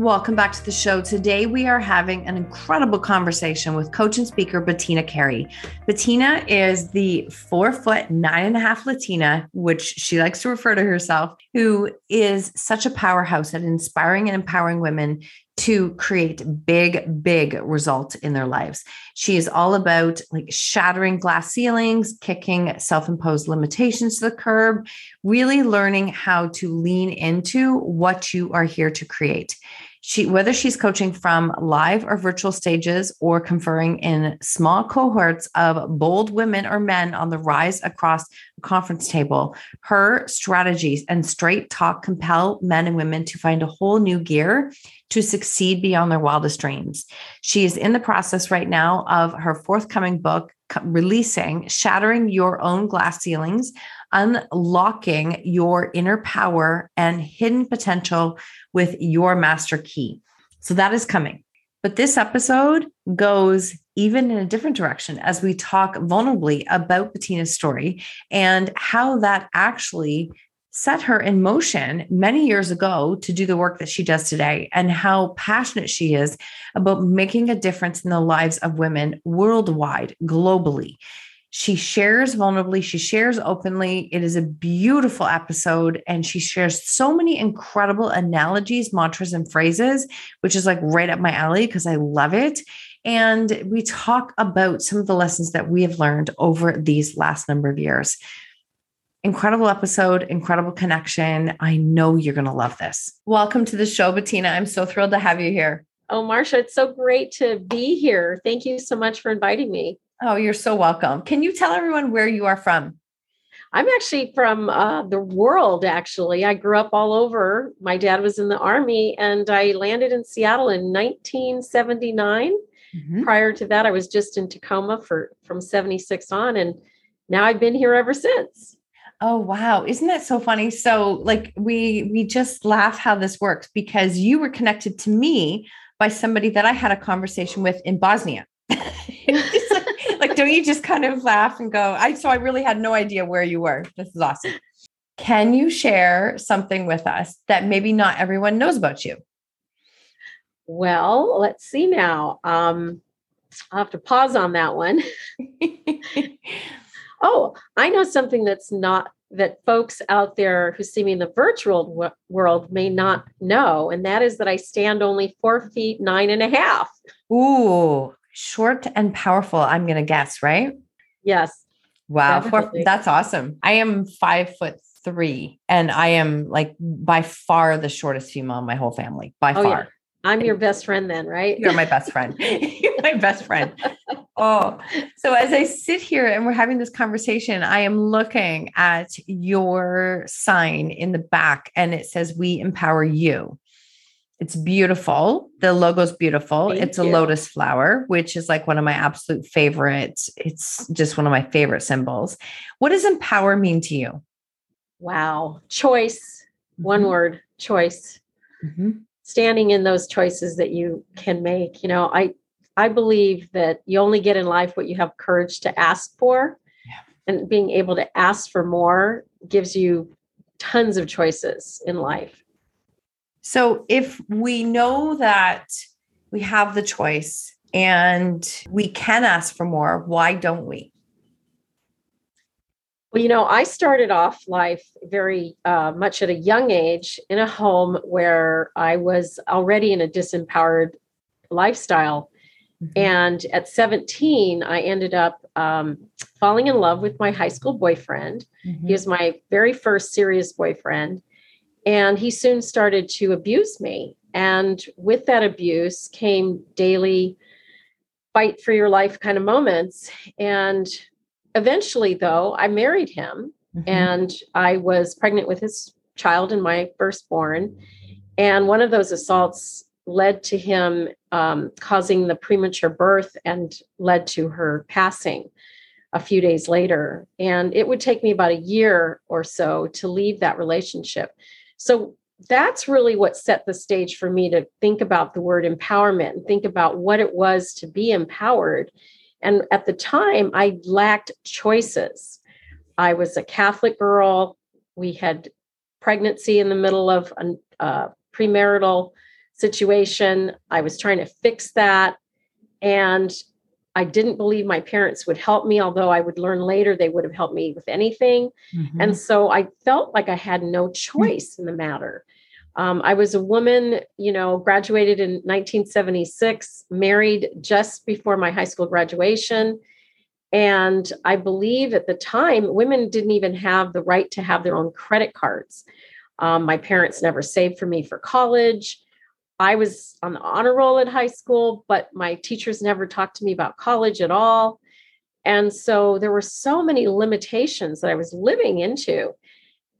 Welcome back to the show. Today, we are having an incredible conversation with coach and speaker Bettina Carey. Bettina is the four foot, nine and a half Latina, which she likes to refer to herself, who is such a powerhouse at inspiring and empowering women to create big, big results in their lives. She is all about like shattering glass ceilings, kicking self imposed limitations to the curb, really learning how to lean into what you are here to create she whether she's coaching from live or virtual stages or conferring in small cohorts of bold women or men on the rise across a conference table her strategies and straight talk compel men and women to find a whole new gear to succeed beyond their wildest dreams. She is in the process right now of her forthcoming book releasing shattering your own glass ceilings unlocking your inner power and hidden potential with your master key. So that is coming. But this episode goes even in a different direction as we talk vulnerably about Bettina's story and how that actually set her in motion many years ago to do the work that she does today and how passionate she is about making a difference in the lives of women worldwide, globally. She shares vulnerably, she shares openly. It is a beautiful episode, and she shares so many incredible analogies, mantras, and phrases, which is like right up my alley because I love it. And we talk about some of the lessons that we have learned over these last number of years. Incredible episode, incredible connection. I know you're going to love this. Welcome to the show, Bettina. I'm so thrilled to have you here. Oh, Marsha, it's so great to be here. Thank you so much for inviting me. Oh, you're so welcome. Can you tell everyone where you are from? I'm actually from uh, the world, actually. I grew up all over. My dad was in the Army, and I landed in Seattle in 1979. Mm-hmm. Prior to that, I was just in Tacoma for from 76 on, and now I've been here ever since. Oh wow, isn't that so funny? So like we we just laugh how this works because you were connected to me by somebody that I had a conversation with in Bosnia. don't you just kind of laugh and go, I so I really had no idea where you were. This is awesome. Can you share something with us that maybe not everyone knows about you? Well, let's see now. Um, I'll have to pause on that one. oh, I know something that's not that folks out there who see me in the virtual w- world may not know, and that is that I stand only four feet nine and a half. Ooh, short and powerful, I'm going to guess, right? Yes. Wow. Four, that's awesome. I am five foot three and I am like by far the shortest female in my whole family, by oh, far. Yeah. I'm your best friend then, right? You're my best friend. You're my best friend. Oh, so as I sit here and we're having this conversation, I am looking at your sign in the back and it says, We empower you. It's beautiful. The logo's beautiful. Thank it's a lotus flower, which is like one of my absolute favorites. It's just one of my favorite symbols. What does empower mean to you? Wow. Choice. Mm-hmm. One word, choice. Mm-hmm. Standing in those choices that you can make. You know, I I believe that you only get in life what you have courage to ask for. Yeah. And being able to ask for more gives you tons of choices in life. So if we know that we have the choice and we can ask for more, why don't we? Well, you know, I started off life very uh, much at a young age in a home where I was already in a disempowered lifestyle. Mm-hmm. And at 17, I ended up um, falling in love with my high school boyfriend. Mm-hmm. He was my very first serious boyfriend. And he soon started to abuse me. And with that abuse came daily fight for your life kind of moments. And eventually, though, I married him mm-hmm. and I was pregnant with his child and my firstborn. And one of those assaults led to him um, causing the premature birth and led to her passing a few days later. And it would take me about a year or so to leave that relationship. So that's really what set the stage for me to think about the word empowerment and think about what it was to be empowered. And at the time, I lacked choices. I was a Catholic girl. We had pregnancy in the middle of a, premarital situation. I was trying to fix that. And I didn't believe my parents would help me, although I would learn later they would have helped me with anything. Mm-hmm. And so I felt like I had no hmm. choice in the matter. Um, I was a woman, you know, graduated in 1976, married just before my high school graduation. And I believe at the time, women didn't even have the right to have their own credit cards. Um, my parents never saved for me for college. I was on the honor roll at high school, but my teachers never talked to me about college at all. And so there were so many limitations that I was living into.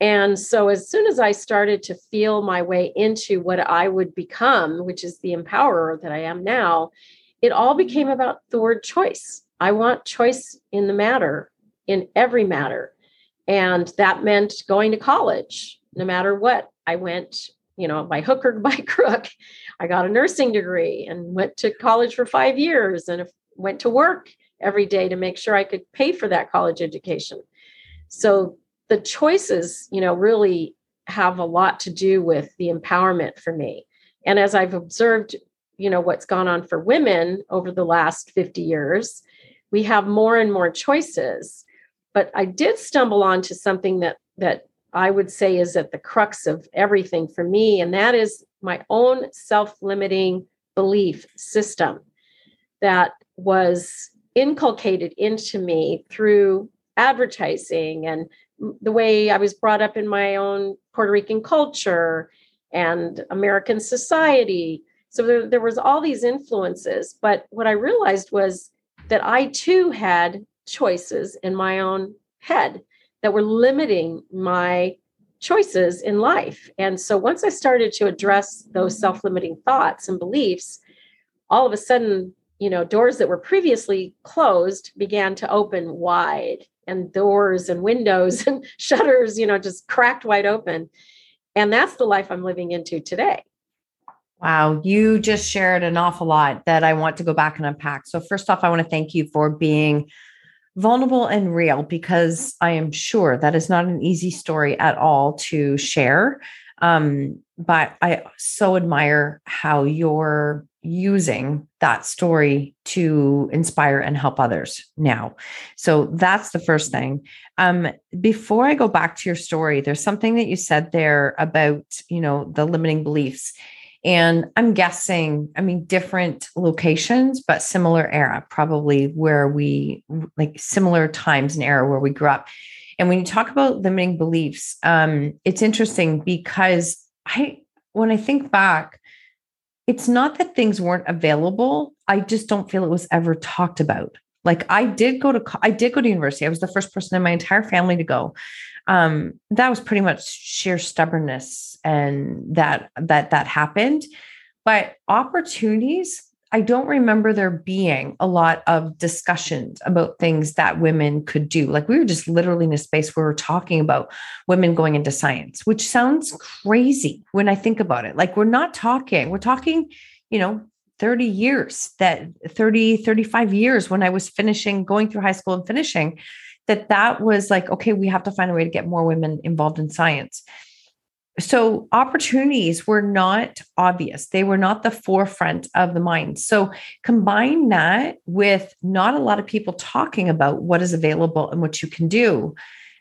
And so as soon as I started to feel my way into what I would become, which is the empowerer that I am now, it all became about the word choice. I want choice in the matter, in every matter. And that meant going to college, no matter what. I went you know, by hook or by crook. I got a nursing degree and went to college for five years and went to work every day to make sure I could pay for that college education. So the choices, you know, really have a lot to do with the empowerment for me. And as I've observed, you know, what's gone on for women over the last 50 years, we have more and more choices. But I did stumble onto something that that I would say is at the crux of everything for me, and that is my own self limiting belief system that was inculcated into me through advertising and the way I was brought up in my own Puerto Rican culture and American society. So there, there was all these influences. But what I realized was that I too had choices in my own head that were limiting my choices in life. And so once I started to address those self limiting thoughts and beliefs, all of a sudden, you know, doors that were previously closed began to open wide, and doors and windows and shutters, you know, just cracked wide open. And that's the life I'm living into today. Wow, you just shared an awful lot that I want to go back and unpack. So, first off, I want to thank you for being vulnerable and real because I am sure that is not an easy story at all to share. Um, but I so admire how you're using that story to inspire and help others now. So that's the first thing. Um, before I go back to your story, there's something that you said there about, you know, the limiting beliefs. And I'm guessing, I mean, different locations, but similar era, probably where we like similar times and era where we grew up. And when you talk about limiting beliefs, um, it's interesting because I, when I think back, it's not that things weren't available. I just don't feel it was ever talked about. Like I did go to, I did go to university. I was the first person in my entire family to go. Um, that was pretty much sheer stubbornness and that that that happened. But opportunities i don't remember there being a lot of discussions about things that women could do. Like we were just literally in a space where we we're talking about women going into science which sounds crazy when i think about it. Like we're not talking we're talking you know 30 years that 30 35 years when i was finishing going through high school and finishing that that was like okay we have to find a way to get more women involved in science. So opportunities were not obvious. They were not the forefront of the mind. So combine that with not a lot of people talking about what is available and what you can do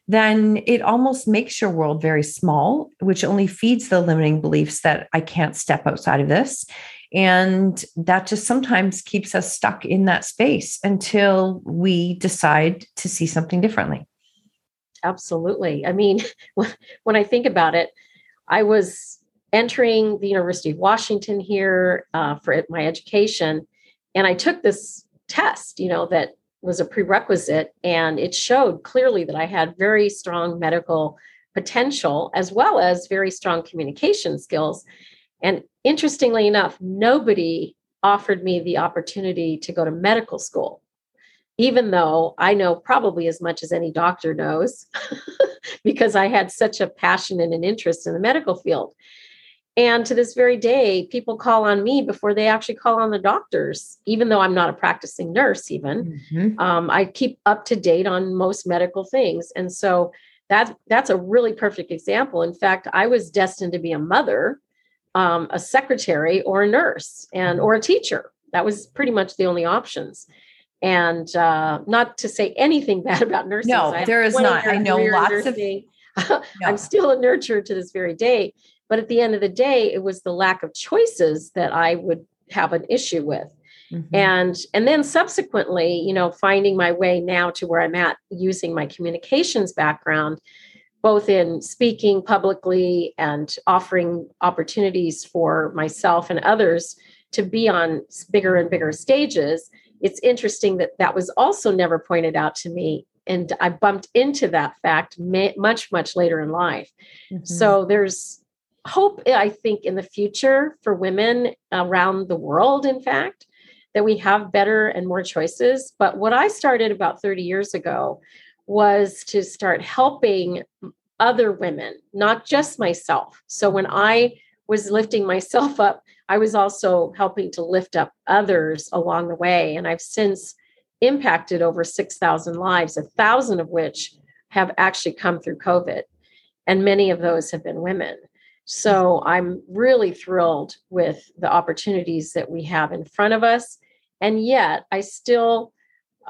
then it almost makes your world very small which only feeds the limiting beliefs that i can't step outside of this And that just sometimes keeps us stuck in that space until we decide to see something differently. Absolutely. I mean, when I think about it, I was entering the University of Washington here uh, for my education, and I took this test, you know, that was a prerequisite, and it showed clearly that I had very strong medical potential as well as very strong communication skills. And interestingly enough, nobody offered me the opportunity to go to medical school, even though I know probably as much as any doctor knows, because I had such a passion and an interest in the medical field. And to this very day, people call on me before they actually call on the doctors, even though I'm not a practicing nurse, even. Mm-hmm. Um, I keep up to date on most medical things. And so that, that's a really perfect example. In fact, I was destined to be a mother, um, a secretary, or a nurse, and mm-hmm. or a teacher. That was pretty much the only options. And uh, not to say anything bad about nursing. No, there is not. I know lots of. no. I'm still a nurturer to this very day but at the end of the day, it was the lack of choices that I would have an issue with. Mm-hmm. And and then subsequently, you know, finding my way now to where I'm at using my communications background both in speaking publicly and offering opportunities for myself and others to be on bigger and bigger stages it's interesting that that was also never pointed out to me and i bumped into that fact much much later in life mm-hmm. so there's hope, I think, in the future for women around the world, in fact, that we have better and more choices. But what I started about 30 years ago was to start helping other women, not just myself. So when I was lifting myself up, I was also helping to lift up others along the way. And I've since impacted over 6,000 lives, a thousand of which have actually come through COVID. And many of those have been women. So I'm really thrilled with the opportunities that we have in front of us. And yet I still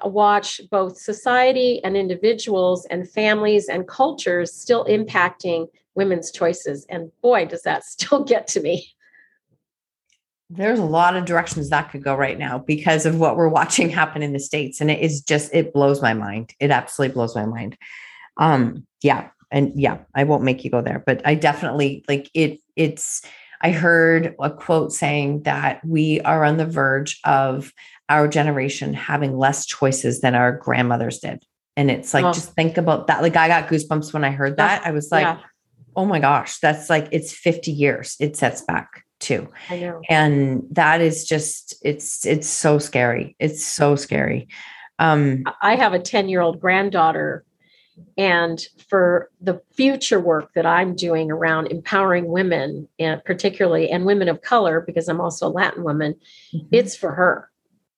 watch both society and individuals and families and cultures still impacting women's choices. And boy, does that still get to me. There's a lot of directions that could go right now because of what we're watching happen in the States. And it is just, it blows my mind. It absolutely blows my mind. Um, yeah, and yeah, I won't make you go there, but I definitely like it. It's, I heard a quote saying that we are on the verge of our generation having less choices than our grandmothers did. And it's like, oh. just think about that. Like, I got goosebumps when I heard that. I was like, yeah. oh my gosh, that's like, it's 50 years it sets back too. I know. And that is just, it's, it's so scary. It's so scary. Um, I have a 10 year old granddaughter and for the future work that I'm doing around empowering women, and particularly and women of color, because I'm also a Latin woman, mm-hmm. it's for her.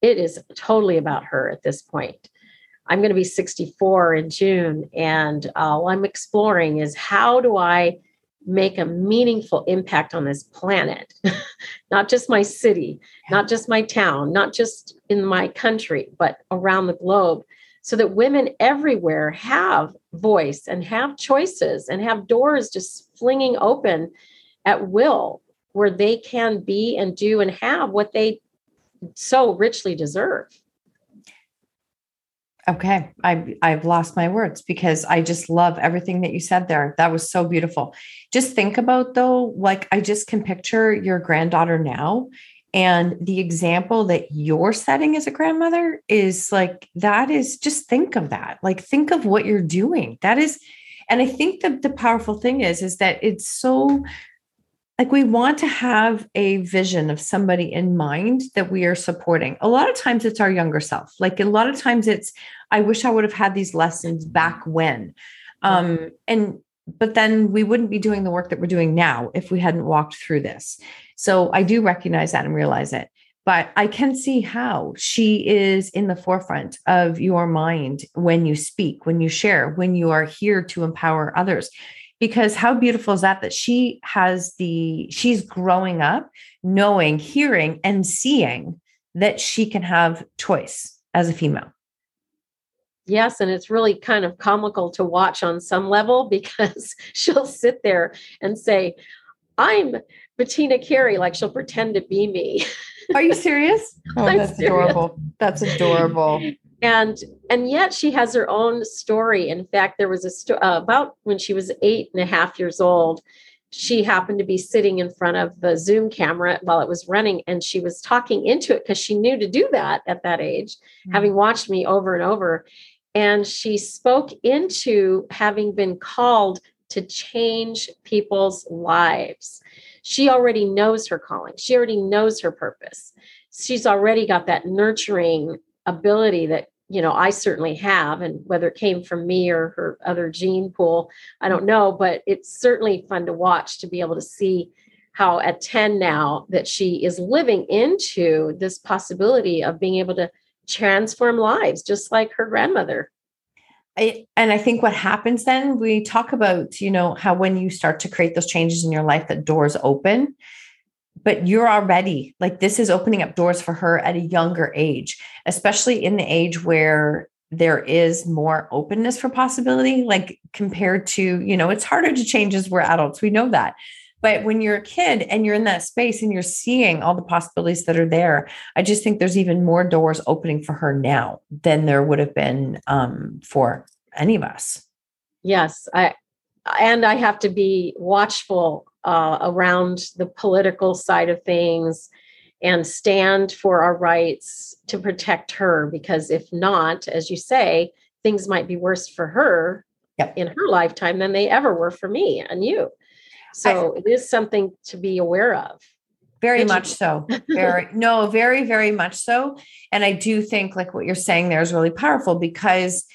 It is totally about her at this point. I'm going to be 64 in June, and all I'm exploring is how do I make a meaningful impact on this planet, not just my city, not just my town, not just in my country, but around the globe so that women everywhere have voice and have choices and have doors just flinging open at will where they can be and do and have what they so richly deserve. Okay, I I've lost my words because I just love everything that you said there. That was so beautiful. Just think about though, like I just can picture your granddaughter now and the example that you're setting as a grandmother is like, that is just think of that. Like, think of what you're doing. That is, and I think that the powerful thing is, is that it's so like we want to have a vision of somebody in mind that we are supporting. A lot of times it's our younger self. Like a lot of times it's, I wish I would have had these lessons back when. Um, and but then we wouldn't be doing the work that we're doing now if we hadn't walked through this. So I do recognize that and realize it. But I can see how she is in the forefront of your mind when you speak, when you share, when you are here to empower others. Because how beautiful is that? That she has the, she's growing up knowing, hearing, and seeing that she can have choice as a female. Yes, and it's really kind of comical to watch on some level because she'll sit there and say, I'm Bettina Carey, like she'll pretend to be me. Are you serious? Oh, that's serious. adorable. That's adorable. And and yet she has her own story. In fact, there was a story uh, about when she was eight and a half years old. She happened to be sitting in front of the Zoom camera while it was running, and she was talking into it because she knew to do that at that age, mm-hmm. having watched me over and over. And she spoke into having been called to change people's lives. She already knows her calling, she already knows her purpose. She's already got that nurturing ability that you know i certainly have and whether it came from me or her other gene pool i don't know but it's certainly fun to watch to be able to see how at 10 now that she is living into this possibility of being able to transform lives just like her grandmother I, and I think what happens then, we talk about, you know, how when you start to create those changes in your life, that doors open, but you're already like this is opening up doors for her at a younger age, especially in the age where there is more openness for possibility, like compared to, you know, it's harder to change as we're adults. We know that. But when you're a kid and you're in that space and you're seeing all the possibilities that are there, I just think there's even more doors opening for her now than there would have been um, for any of us. Yes, I and I have to be watchful uh, around the political side of things and stand for our rights to protect her because if not, as you say, things might be worse for her yep. in her lifetime than they ever were for me and you. So I, it is something to be aware of. Very much so. Very no, very, very much so. And I do think like what you're saying there is really powerful because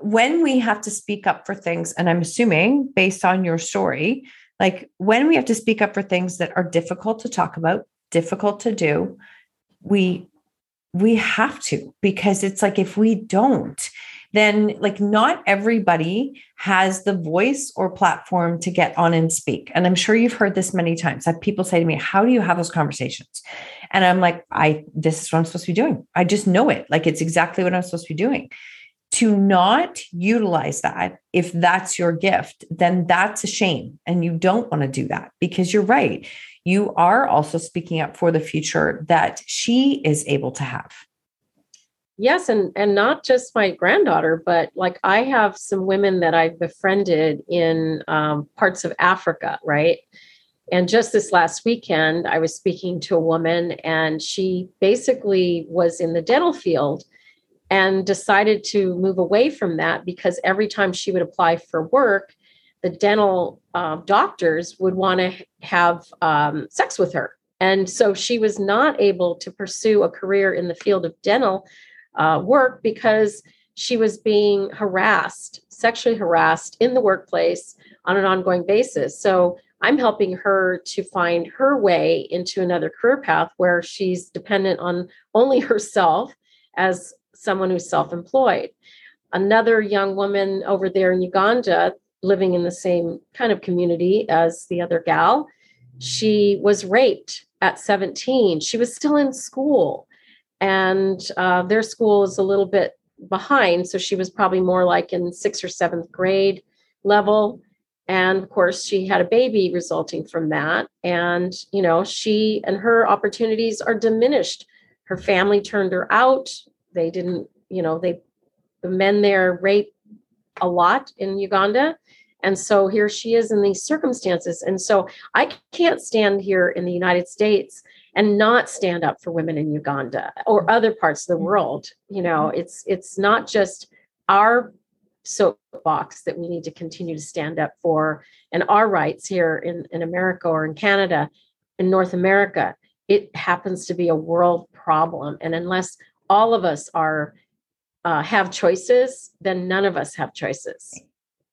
when we have to speak up for things, and I'm assuming based on your story, like when we have to speak up for things that are difficult to talk about, difficult to do, we we have to because it's like if we don't then like not everybody has the voice or platform to get on and speak. And I'm sure you've heard this many times. That people say to me, "How do you have those conversations?" And I'm like, "I this is what I'm supposed to be doing. I just know it. Like it's exactly what I'm supposed to be doing." To not utilize that, if that's your gift, then that's a shame. And you don't want to do that because you're right. You are also speaking up for the future that she is able to have yes and and not just my granddaughter but like i have some women that i've befriended in um, parts of africa right? And just this last weekend i was speaking to a woman and she basically was in the dental field and decided to move away from that because every time she would apply for work the dental uh, doctors would want to have um, sex with her. And so she was not able to pursue a career in the field of dental uh, work because she was being harassed, sexually harassed in the workplace on an ongoing basis. So I'm helping her to find her way into another career path where she's dependent on only herself as someone who's self employed. Another young woman over there in Uganda, living in the same kind of community as the other gal, she was raped at 17. She was still in school and uh, their school is a little bit behind so she was probably more like in sixth or seventh grade level. And of course she had a baby resulting from that. And you know she and her opportunities are diminished. Her family turned her out. They didn't you know they the men there rape a lot in uganda. And so here she is in these circumstances. And so i can't stand here in the united states and not stand up for women in Uganda or other parts of the mm-hmm. world. You know, mm-hmm. it's it's not just our soapbox that we need to continue to stand up for and our rights here in, in America or in Canada, in North America. It happens to be a world problem. And unless all of us are uh, have choices, then none of us have choices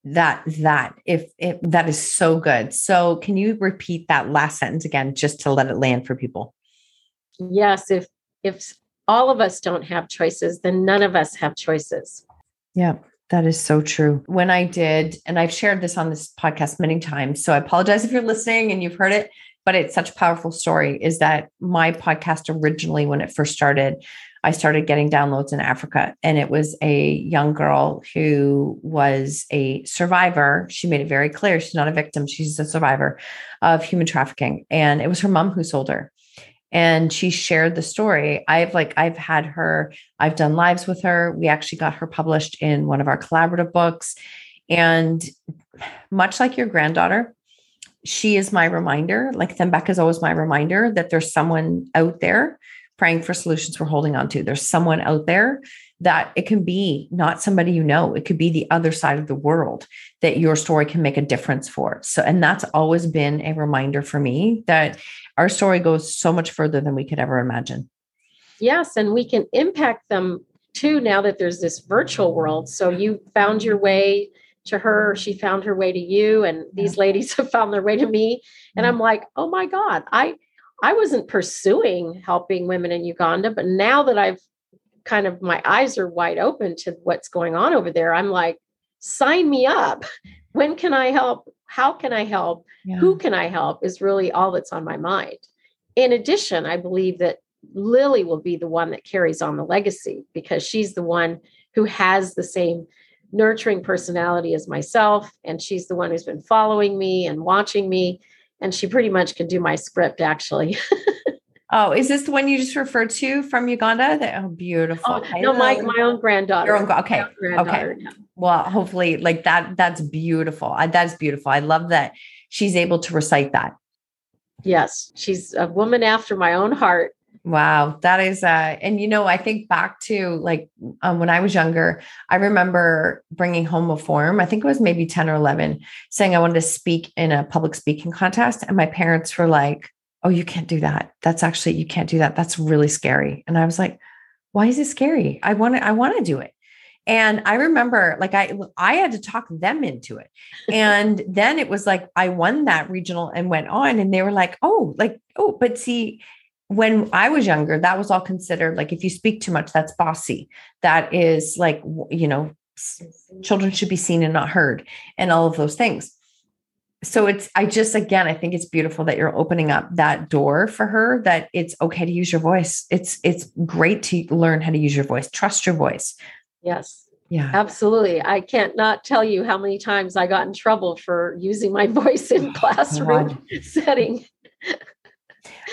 that that if, if that is so good. So can you repeat that last sentence again just to let it land for people? Yes if if all of us don't have choices then none of us have choices. Yeah that is so true. When I did, and I've shared this on this podcast many times, so I apologize if you're listening and you've heard it but it's such a powerful story is that my podcast originally when it first started I started getting downloads in Africa. And it was a young girl who was a survivor. She made it very clear she's not a victim, she's a survivor of human trafficking. And it was her mom who sold her. And she shared the story. I've like, I've had her, I've done lives with her. We actually got her published in one of our collaborative books. And much like your granddaughter, she is my reminder. Like Thembeka is always my reminder that there's someone out there praying for solutions we're holding on to. There's someone out there that it can be not somebody you know, it could be the other side of the world that your story can make a difference for. So, and that's always been a reminder for me that our story goes so much further than we could ever imagine. Yes, and we can impact them too now that there's this virtual world. So you found your way to her, she found her way to you, and these ladies have found their way to me. And mm. I'm like, oh my God, I I wasn't pursuing helping women in Uganda, but now that I've kind of my eyes are wide open to what's going on over there, I'm like, sign me up. When can I help? How can I help? Yeah. Who can I help? Is really all that's on my mind. In addition, I believe that Lily will be the one that carries on the legacy because she's the one who has the same nurturing personality as myself. And she's the one who's been following me and watching me and she pretty much can do my script actually. oh, is this the one you just referred to from Uganda? That oh, beautiful. Oh, no, my my own granddaughter. Your own, okay, okay. Yeah. Well, hopefully, like that. That's beautiful. That's beautiful. I love that she's able to recite that. Yes, she's a woman after my own heart. Wow, that is uh and you know, I think back to like um, when I was younger, I remember bringing home a form. I think it was maybe 10 or 11 saying I wanted to speak in a public speaking contest and my parents were like, "Oh, you can't do that. That's actually you can't do that. That's really scary." And I was like, "Why is it scary? I want to I want to do it." And I remember like I I had to talk them into it. And then it was like I won that regional and went on and they were like, "Oh, like oh, but see, when I was younger, that was all considered like if you speak too much, that's bossy. That is like, you know, children should be seen and not heard, and all of those things. So it's, I just, again, I think it's beautiful that you're opening up that door for her, that it's okay to use your voice. It's, it's great to learn how to use your voice, trust your voice. Yes. Yeah. Absolutely. I can't not tell you how many times I got in trouble for using my voice in oh, classroom setting.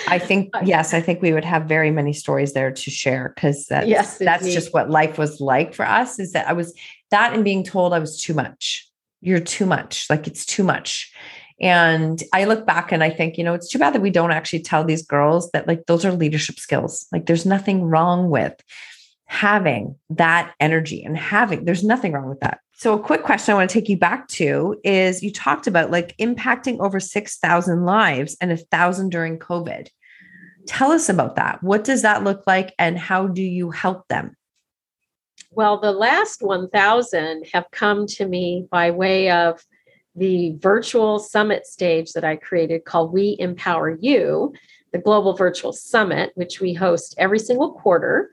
I think yes, I think we would have very many stories there to share because that's yes, that's just what life was like for us. Is that I was that and being told I was too much. You're too much. Like it's too much. And I look back and I think, you know, it's too bad that we don't actually tell these girls that like those are leadership skills. Like there's nothing wrong with having that energy and having there's nothing wrong with that. So, a quick question I want to take you back to is you talked about like impacting over 6,000 lives and a thousand during COVID. Tell us about that. What does that look like and how do you help them? Well, the last 1,000 have come to me by way of the virtual summit stage that I created called We Empower You, the Global Virtual Summit, which we host every single quarter.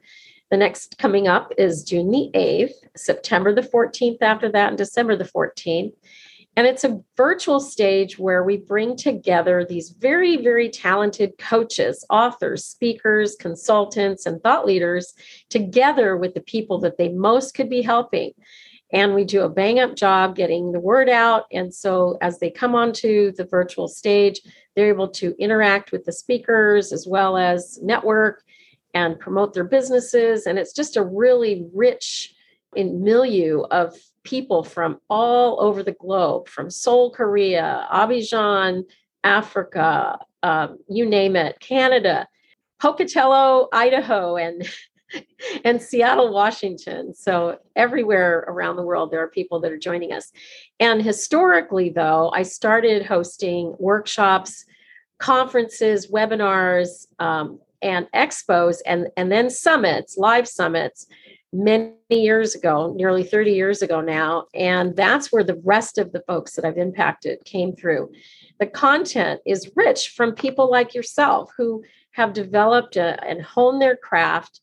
The next coming up is June the 8th, September the 14th after that, and December the 14th. And it's a virtual stage where we bring together these very, very talented coaches, authors, speakers, consultants, and thought leaders together with the people that they most could be helping. And we do a bang up job getting the word out. And so as they come onto the virtual stage, they're able to interact with the speakers as well as network and promote their businesses. And it's just a really rich in milieu of people from all over the globe, from Seoul, Korea, Abidjan, Africa, um, you name it, Canada, Pocatello, Idaho, and and Seattle, Washington. So everywhere around the world, there are people that are joining us. And historically, though, I started hosting workshops, conferences, webinars, um, and expos and, and then summits, live summits many years ago, nearly 30 years ago now. And that's where the rest of the folks that I've impacted came through. The content is rich from people like yourself who have developed a, and honed their craft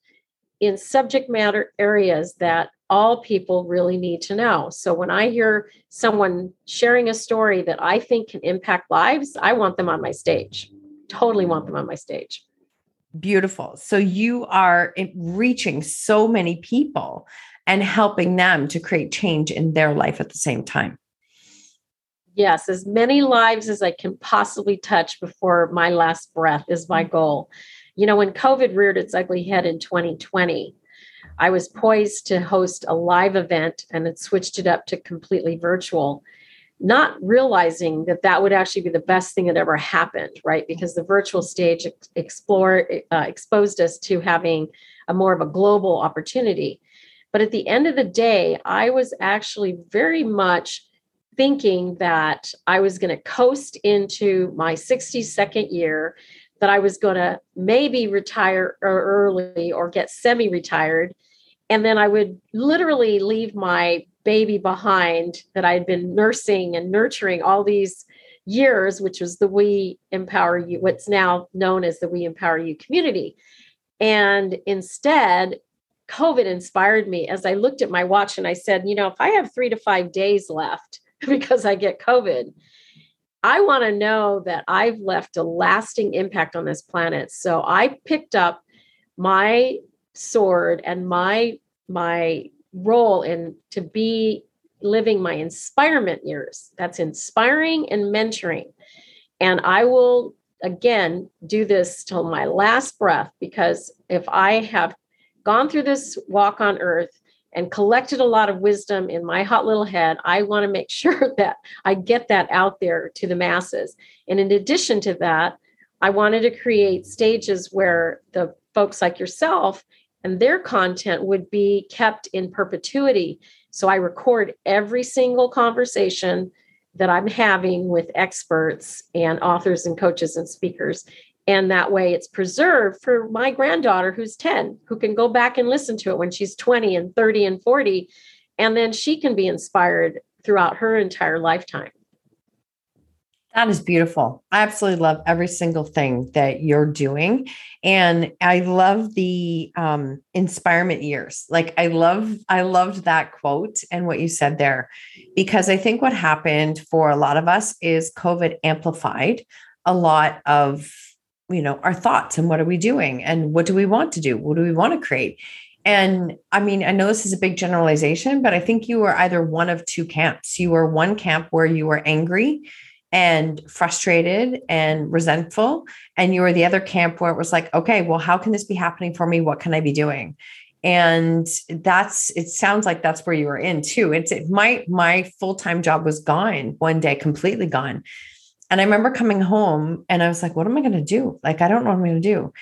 in subject matter areas that all people really need to know. So when I hear someone sharing a story that I think can impact lives, I want them on my stage. totally want them on my stage. Beautiful. So you are reaching so many people and helping them to create change in their life at the same time. Yes, as many lives as I can possibly touch before my last breath is my mm. goal. You know, when COVID reared its ugly head in 2020, I was poised to host a live event and it switched it up to completely virtual not realizing that that would actually be the best thing that ever happened, right? Because the virtual stage explore uh, exposed us to having a more of a global opportunity. But at the end of the day, I was actually very much thinking that I was going to coast into my 62nd year, that I was going to maybe retire early or get semi retired. And then I would literally leave my baby behind that I had been nursing and nurturing all these years, which was the We Empower You, what's now known as the We Empower You community. And instead, COVID inspired me as I looked at my watch and I said, you know, if I have three to five days left because I get COVID, I want to know that I've left a lasting impact on this planet. So I picked up my sword and my my role in to be living my inspirement years. That's inspiring and mentoring. And I will again do this till my last breath because if I have gone through this walk on earth and collected a lot of wisdom in my hot little head, I want to make sure that I get that out there to the masses. And in addition to that, I wanted to create stages where the folks like yourself and their content would be kept in perpetuity. So I record every single conversation that I'm having with experts and authors and coaches and speakers. And that way it's preserved for my granddaughter who's 10, who can go back and listen to it when she's 20 and 30 and 40. And then she can be inspired throughout her entire lifetime. That is beautiful. I absolutely love every single thing that you're doing. And I love the um, inspirement years. Like I love, I loved that quote and what you said there, because I think what happened for a lot of us is COVID amplified a lot of, you know, our thoughts and what are we doing and what do we want to do? What do we want to create? And I mean, I know this is a big generalization, but I think you were either one of two camps. You were one camp where you were angry and frustrated and resentful. And you were the other camp where it was like, okay, well, how can this be happening for me? What can I be doing? And that's it sounds like that's where you were in too. It's it, my my full-time job was gone one day, completely gone. And I remember coming home and I was like, what am I going to do? Like, I don't know what I'm going to do.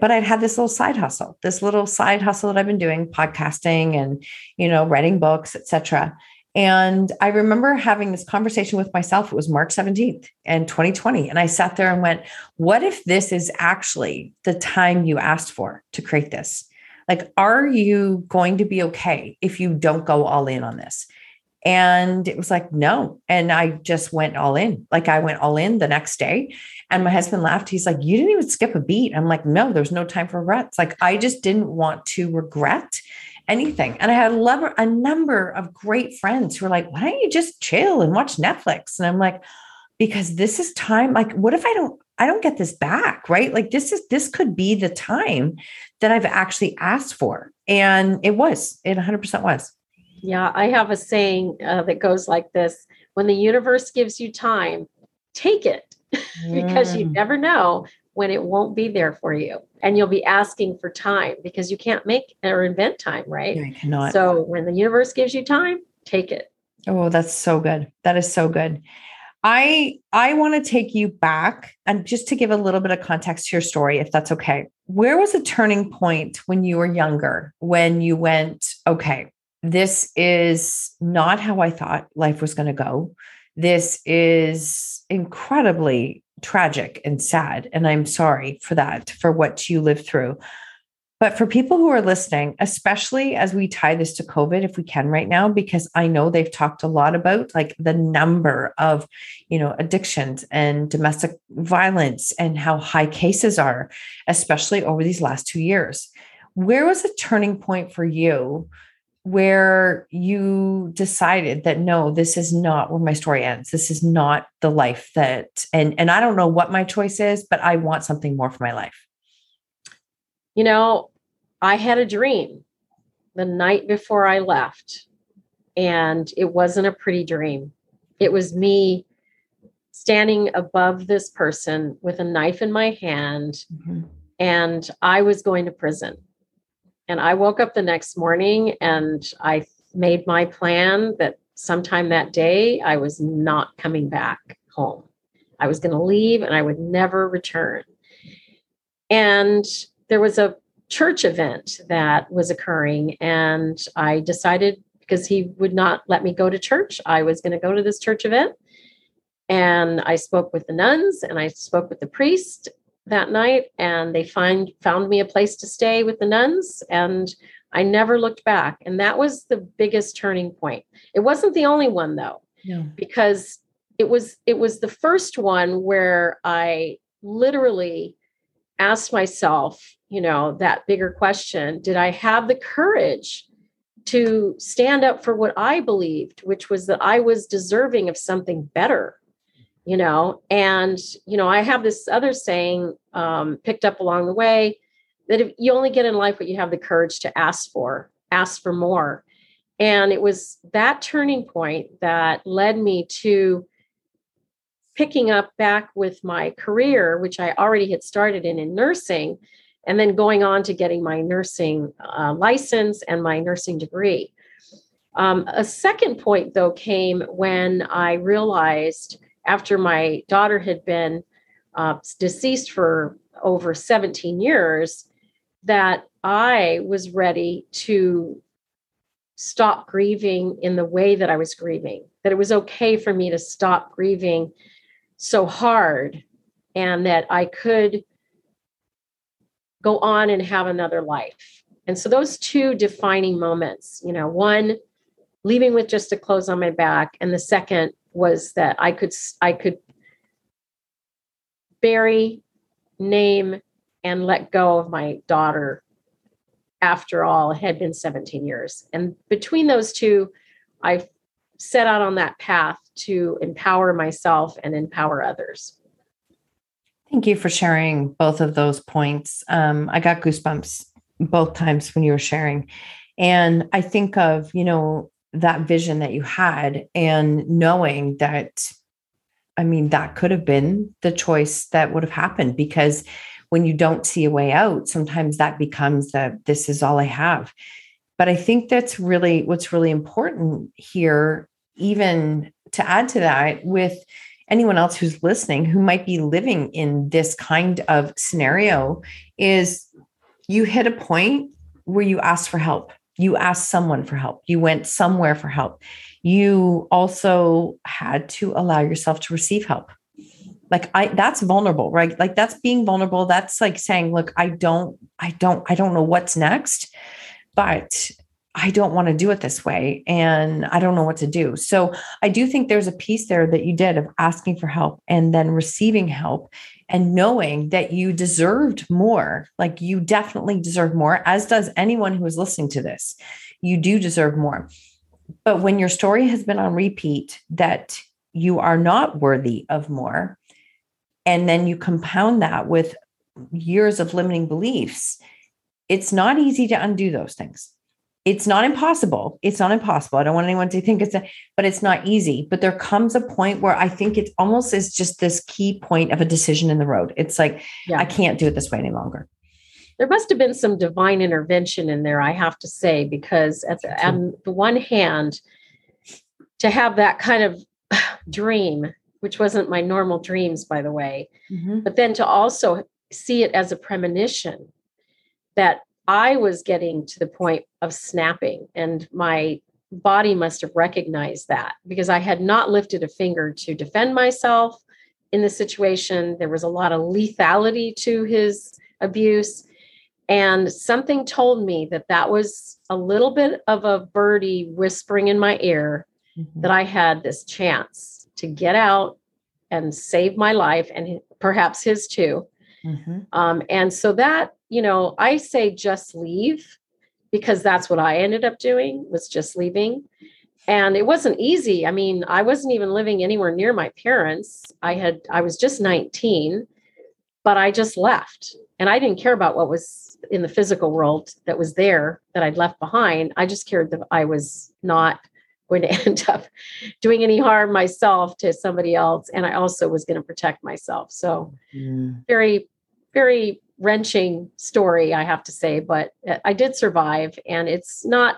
But I'd had this little side hustle, this little side hustle that I've been doing, podcasting and, you know, writing books, etc. And I remember having this conversation with myself. It was March 17th and 2020. And I sat there and went, What if this is actually the time you asked for to create this? Like, are you going to be okay if you don't go all in on this? And it was like, no. And I just went all in. Like, I went all in the next day. And my husband laughed. He's like, You didn't even skip a beat. I'm like, No, there's no time for regrets. Like, I just didn't want to regret anything. And I had a, a number of great friends who were like, why don't you just chill and watch Netflix? And I'm like, because this is time. Like, what if I don't, I don't get this back, right? Like this is, this could be the time that I've actually asked for. And it was, it 100% was. Yeah. I have a saying uh, that goes like this when the universe gives you time, take it because you mm. never know when it won't be there for you. And you'll be asking for time because you can't make or invent time right? I cannot. so when the universe gives you time take it. Oh that's so good. That is so good. I i want to take you back and just to give a little bit of context to your story if that's okay. Where was a turning point when you were younger when you went okay this is not how i thought life was going to go. This is incredibly tragic and sad. And I'm sorry for that, for what you lived through. But for people who are listening, especially as we tie this to COVID, if we can right now, because I know they've talked a lot about like the number of, you know, addictions and domestic violence and how high cases are, especially over these last two years. Where was a turning point for you where you decided that no this is not where my story ends. This is not the life that and and i don't know what my choice is but i want something more for my life. You know i had a dream the night before i left and it wasn't a pretty dream. It was me standing above this person with a knife in my hand mm-hmm. and i was going to prison and I woke up the next morning and I made my plan that sometime that day I was not coming back home. I was going to leave and I would never return. And there was a church event that was occurring, and I decided because he would not let me go to church, I was going to go to this church event. And I spoke with the nuns and I spoke with the priest that night and they find found me a place to stay with the nuns and I never looked back and that was the biggest turning point. It wasn't the only one though. Yeah. Because it was it was the first one where I literally asked myself, you know, that bigger question, did I have the courage to stand up for what I believed, which was that I was deserving of something better you know and you know i have this other saying um, picked up along the way that if you only get in life what you have the courage to ask for ask for more. And it was that turning point that led me to picking up back with my career which i already had started in in nursing and then going on to getting my nursing uh, license and my nursing degree. Um, a second point though came when i realized after my daughter had been uh, deceased for over 17 years that I was ready to stop grieving in the way that I was grieving, that it was okay for me to stop grieving so hard and that I could go on and have another life. And so those two defining moments, you know, one leaving with just a clothes on my back and the second was that I could I could bury, name, and let go of my daughter. After all, it had been 17 years, and between those two, I set out on that path to empower myself and empower others. Thank you for sharing both of those points. Um, I got goosebumps both times when you were sharing. And I think of, you know, that vision that you had and knowing that i mean that could have been the choice that would have happened because when you don't see a way out sometimes that becomes that this is all i have. But i think that's really what's really important here even to add to that with anyone else who's listening who might be living in this kind of scenario is you hit a point where you ask for help you asked someone for help. You went somewhere for help. You also had to allow yourself to receive help. Like i that's vulnerable right? Like that's being vulnerable. That's like saying look i don't i don't i don't know what's next but I don't want to do it this way and I don't know what to do. So I do think there's a piece there that you did of asking for help and then receiving help and knowing that you deserved more. Like you definitely deserve more, as does anyone who is listening to this. You do deserve more. But when your story has been on repeat that you are not worthy of more, and then you compound that with years of limiting beliefs, it's not easy to undo those things it's not impossible. It's not impossible. I don't want anyone to think it's a, but it's not easy. But there comes a point where I think it's almost is just this key point of a decision in the road. It's like, yeah. I can't do it this way any longer. There must have been some divine intervention in there, I have to say, because at the, on the one hand, to have that kind of dream, which wasn't my normal dreams, by the way, mm-hmm. but then to also see it as a premonition that I was getting to the point of snapping, and my body must have recognized that because I had not lifted a finger to defend myself in the situation. There was a lot of lethality to his abuse. And something told me that that was a little bit of a birdie whispering in my ear mm-hmm. that I had this chance to get out and save my life and perhaps his too. Mm-hmm. Um, and so that you know, I say just leave because that's what I ended up doing was just leaving. And it wasn't easy. I mean, I wasn't even living anywhere near my parents. I had I was just 19, but I just left. And I didn't care about what was in the physical world that was there that I'd left behind. I just cared that I was not going to end up doing any harm myself to somebody else. And I also was going to protect myself. So, very, very wrenching story, I have to say, but uh, I did survive. And it's not,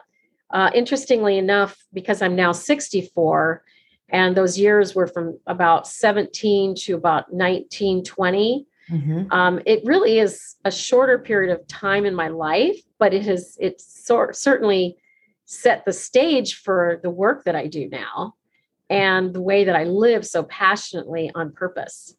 uh, interestingly enough, because I'm now 64, and those years were from about 17 to about 19, 20. Mm-hmm. Um, it really is a shorter period of time in my life, but it has it's sort certainly set the stage for the work that I do now and the way that I live so passionately on purpose.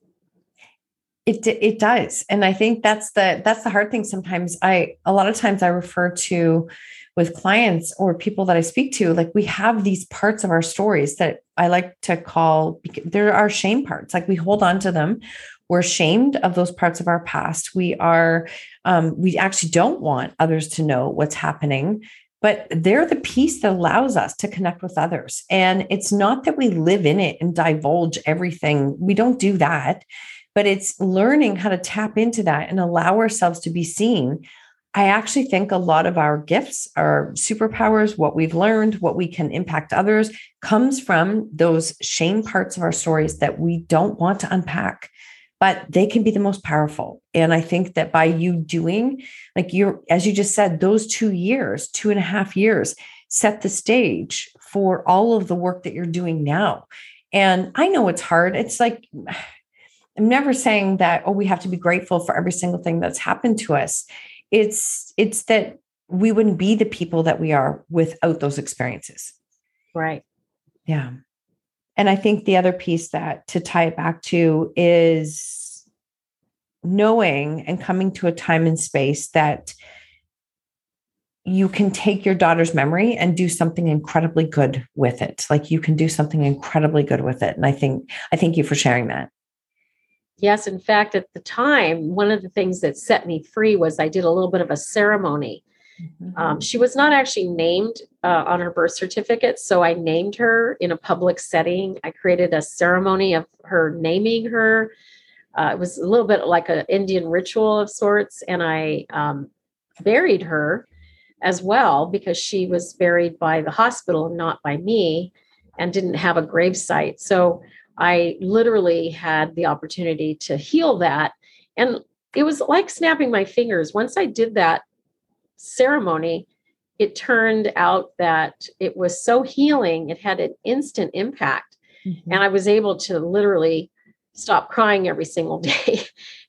It it does, and I think that's the that's the hard thing. Sometimes I a lot of times I refer to with clients or people that I speak to, like we have these parts of our stories that I like to call there are shame parts. Like we hold on to them. We're ashamed of those parts of our past. We are um, we actually don't want others to know what's happening but they're the piece that allows us to connect with others. And it's not that we live in it and divulge everything, we don't do that, but it's learning how to tap into that and allow ourselves to be seen. I actually think a lot of our gifts, our superpowers, what we've learned, what we can impact others comes from those shame parts of our stories that we don't want to unpack but they can be the most powerful. And I think that by you doing, like you're, as you just said, those two years, two and a half years, set the stage for all of the work that you're doing now. And I know it's hard. It's like, I'm never saying that, oh, we have to be grateful for every single thing that's happened to us. It's, it's that we wouldn't be the people that we are without those experiences. Right. Yeah. And I think the other piece that to tie it back to is knowing and coming to a time and space that you can take your daughter's memory and do something incredibly good with it. Like you can do something incredibly good with it. And I think I thank you for sharing that. Yes, in fact, at the time, one of the things that set me free was I did a little bit of a ceremony Mm-hmm. Um, she was not actually named uh, on her birth certificate, so I named her in a public setting. I created a ceremony of her naming her. Uh, it was a little bit like an Indian ritual of sorts, and I um, buried her as well because she was buried by the hospital not by me and didn't have a grave site. So I literally had the opportunity to heal that. And it was like snapping my fingers. Once I did that, ceremony, it turned out that it was so healing, it had an instant impact. Mm-hmm. And I was able to literally stop crying every single day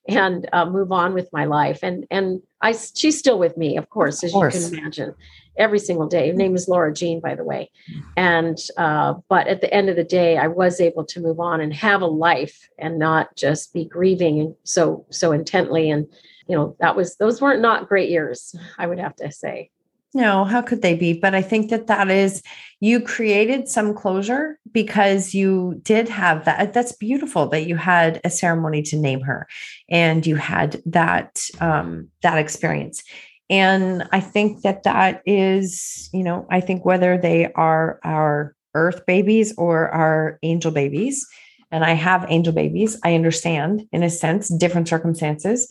and uh, move on with my life. And and I she's still with me, of course, as of course. you can imagine, every single day. Her name is Laura Jean, by the way. Mm-hmm. And uh, but at the end of the day, I was able to move on and have a life and not just be grieving so so intently and you know, that was, those weren't not great years, I would have to say. No, how could they be? But I think that that is, you created some closure because you did have that. That's beautiful that you had a ceremony to name her and you had that, um, that experience. And I think that that is, you know, I think whether they are our earth babies or our angel babies, and I have angel babies, I understand in a sense different circumstances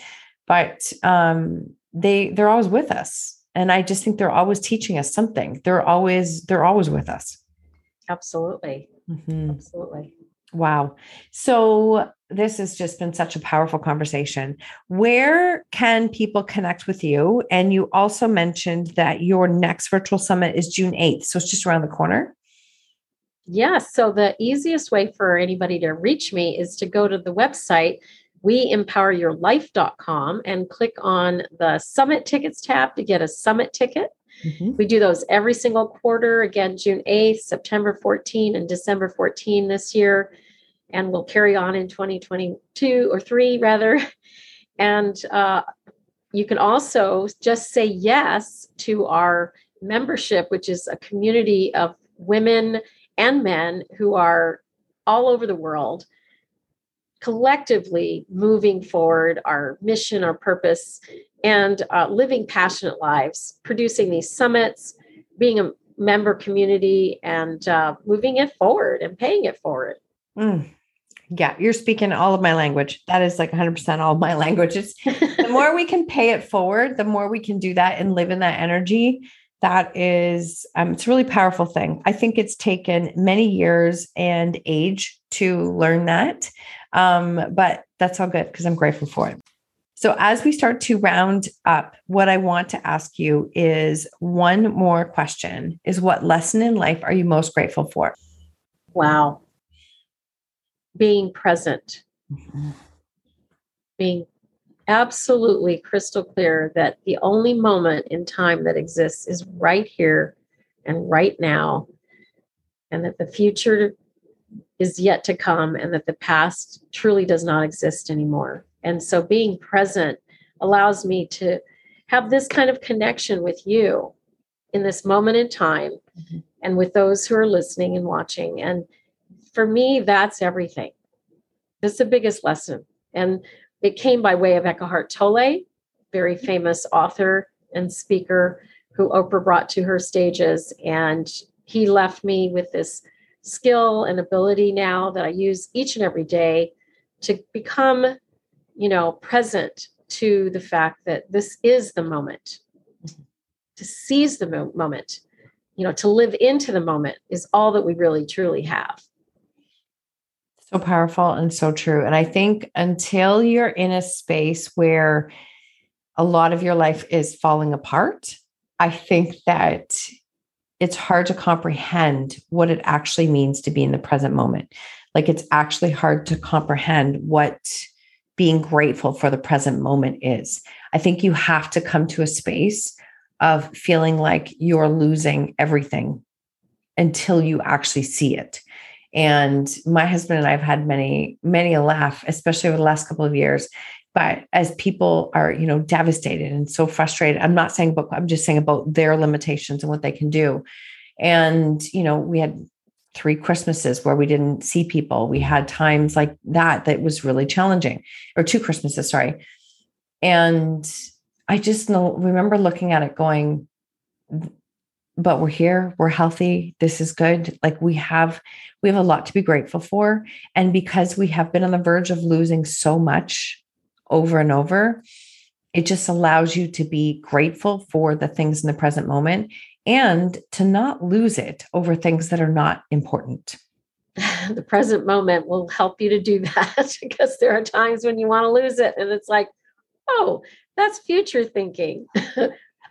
but um, they they're always with us. And i just think they're always teaching us something. They're always they're always with us. Absolutely. Mm-hmm. absolutely. Wow. So this has just been such a powerful conversation. Where can people connect with you? And you also mentioned that your next virtual summit is june 8th so it's just around the corner. Yes. So the easiest way for anybody to reach me is to go to the website, weempoweryourlife.com and click on the summit tickets tab to get a summit ticket. Mm-hmm. We do those every single quarter, again, June 8th, September 14, and December 14 this year. And we'll carry on in 2022 or three, rather. And uh, you can also just say yes to our membership, which is a community of women and men who are all over the world collectively moving forward our mission, our purpose, and uh, living passionate lives, producing these summits, being a member community, and uh, moving it forward and paying it forward. Mm. Yeah, you're speaking all of my language. That is like 100% all my languages. the more we can pay it forward, the more we can do that and live in that energy. That is, um, it's a really powerful thing. I think it's taken many years and age to learn that. Um, but that's all good because I'm grateful for it. So, as we start to round up, what I want to ask you is one more question is what lesson in life are you most grateful for? Wow being present, mm-hmm. being absolutely crystal clear that the only moment in time that exists is right here and right now, and that the future is yet to come, and that the past truly does not exist anymore. And so being present allows me to have this kind of connection with you in this moment in time mm-hmm. and with those who are listening and watching. And for me, that's everything. That's the biggest lesson. And it came by way of Eckhart Tolle, very famous author and speaker who Oprah brought to her stages. And he left me with this skill and ability now that I use each and every day to become, you know, present to the fact that this is the moment, to seize the mo- moment, you know, to live into the moment is all that we really truly have. So powerful and so true. And I think until you're in a space where a lot of your life is falling apart, I think that it's hard to comprehend what it actually means to be in the present moment. Like it's actually hard to comprehend what being grateful for the present moment is. I think you have to come to a space of feeling like you're losing everything until you actually see it. And my husband and I have had many, many a laugh, especially over the last couple of years. But as people are, you know, devastated and so frustrated, I'm not saying book, I'm just saying about their limitations and what they can do. And, you know, we had three Christmases where we didn't see people. We had times like that that was really challenging, or two Christmases, sorry. And I just know, remember looking at it going, but we're here we're healthy this is good like we have we have a lot to be grateful for and because we have been on the verge of losing so much over and over it just allows you to be grateful for the things in the present moment and to not lose it over things that are not important the present moment will help you to do that because there are times when you want to lose it and it's like oh that's future thinking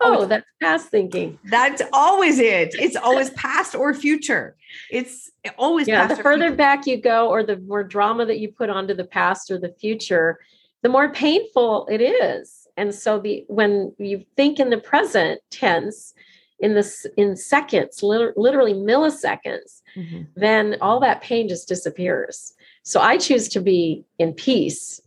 Oh, oh, that's past thinking. That's always it. It's always past or future. It's always yeah. the further future. back you go, or the more drama that you put onto the past or the future, the more painful it is. And so the when you think in the present tense, in this in seconds, literally milliseconds, mm-hmm. then all that pain just disappears. So I choose to be in peace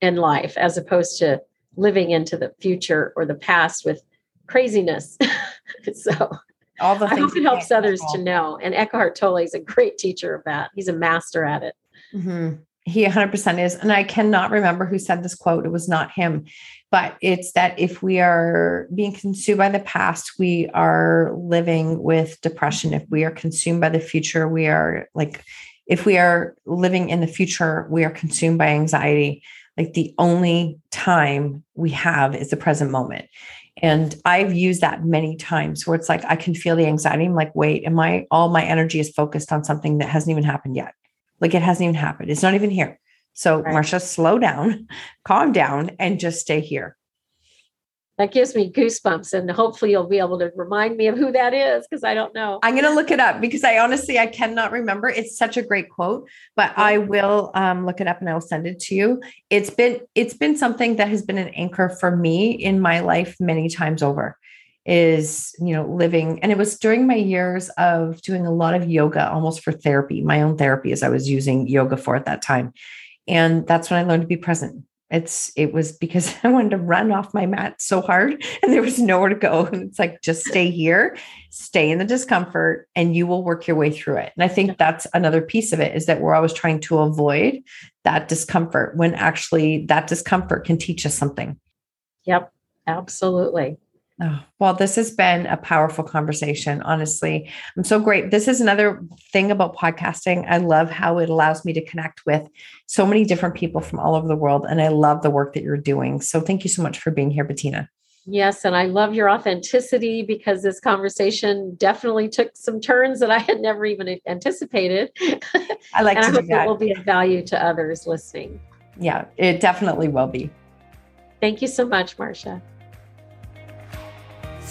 in life as opposed to living into the future or the past with craziness. so all the I hope it helps others to know. And Eckhart Tolle is a great teacher of that. He's a master at it. Mm-hmm. He 100% is. And I cannot remember who said this quote. It was not him, but it's that if we are being consumed by the past, we are living with depression. If we are consumed by the future, we are like, if we are living in the future, we are consumed by anxiety. Like the only time we have is the present moment. And I've used that many times where it's like I can feel the anxiety. I'm like, wait, am I all my energy is focused on something that hasn't even happened yet? Like it hasn't even happened. It's not even here. So, right. Marcia, slow down, calm down, and just stay here that gives me goosebumps and hopefully you'll be able to remind me of who that is because i don't know i'm going to look it up because i honestly i cannot remember it's such a great quote but i will um, look it up and i'll send it to you it's been it's been something that has been an anchor for me in my life many times over is you know living and it was during my years of doing a lot of yoga almost for therapy my own therapy as i was using yoga for at that time and that's when i learned to be present it's it was because I wanted to run off my mat so hard and there was nowhere to go. And it's like just stay here, stay in the discomfort, and you will work your way through it. And I think that's another piece of it is that we're always trying to avoid that discomfort when actually that discomfort can teach us something. Yep. Absolutely. Oh, well, this has been a powerful conversation. Honestly, I'm so great. This is another thing about podcasting. I love how it allows me to connect with so many different people from all over the world. And I love the work that you're doing. So thank you so much for being here, Bettina. Yes, and I love your authenticity because this conversation definitely took some turns that I had never even anticipated. I like and to I hope that. it will be of value to others listening. Yeah, it definitely will be. Thank you so much, Marcia.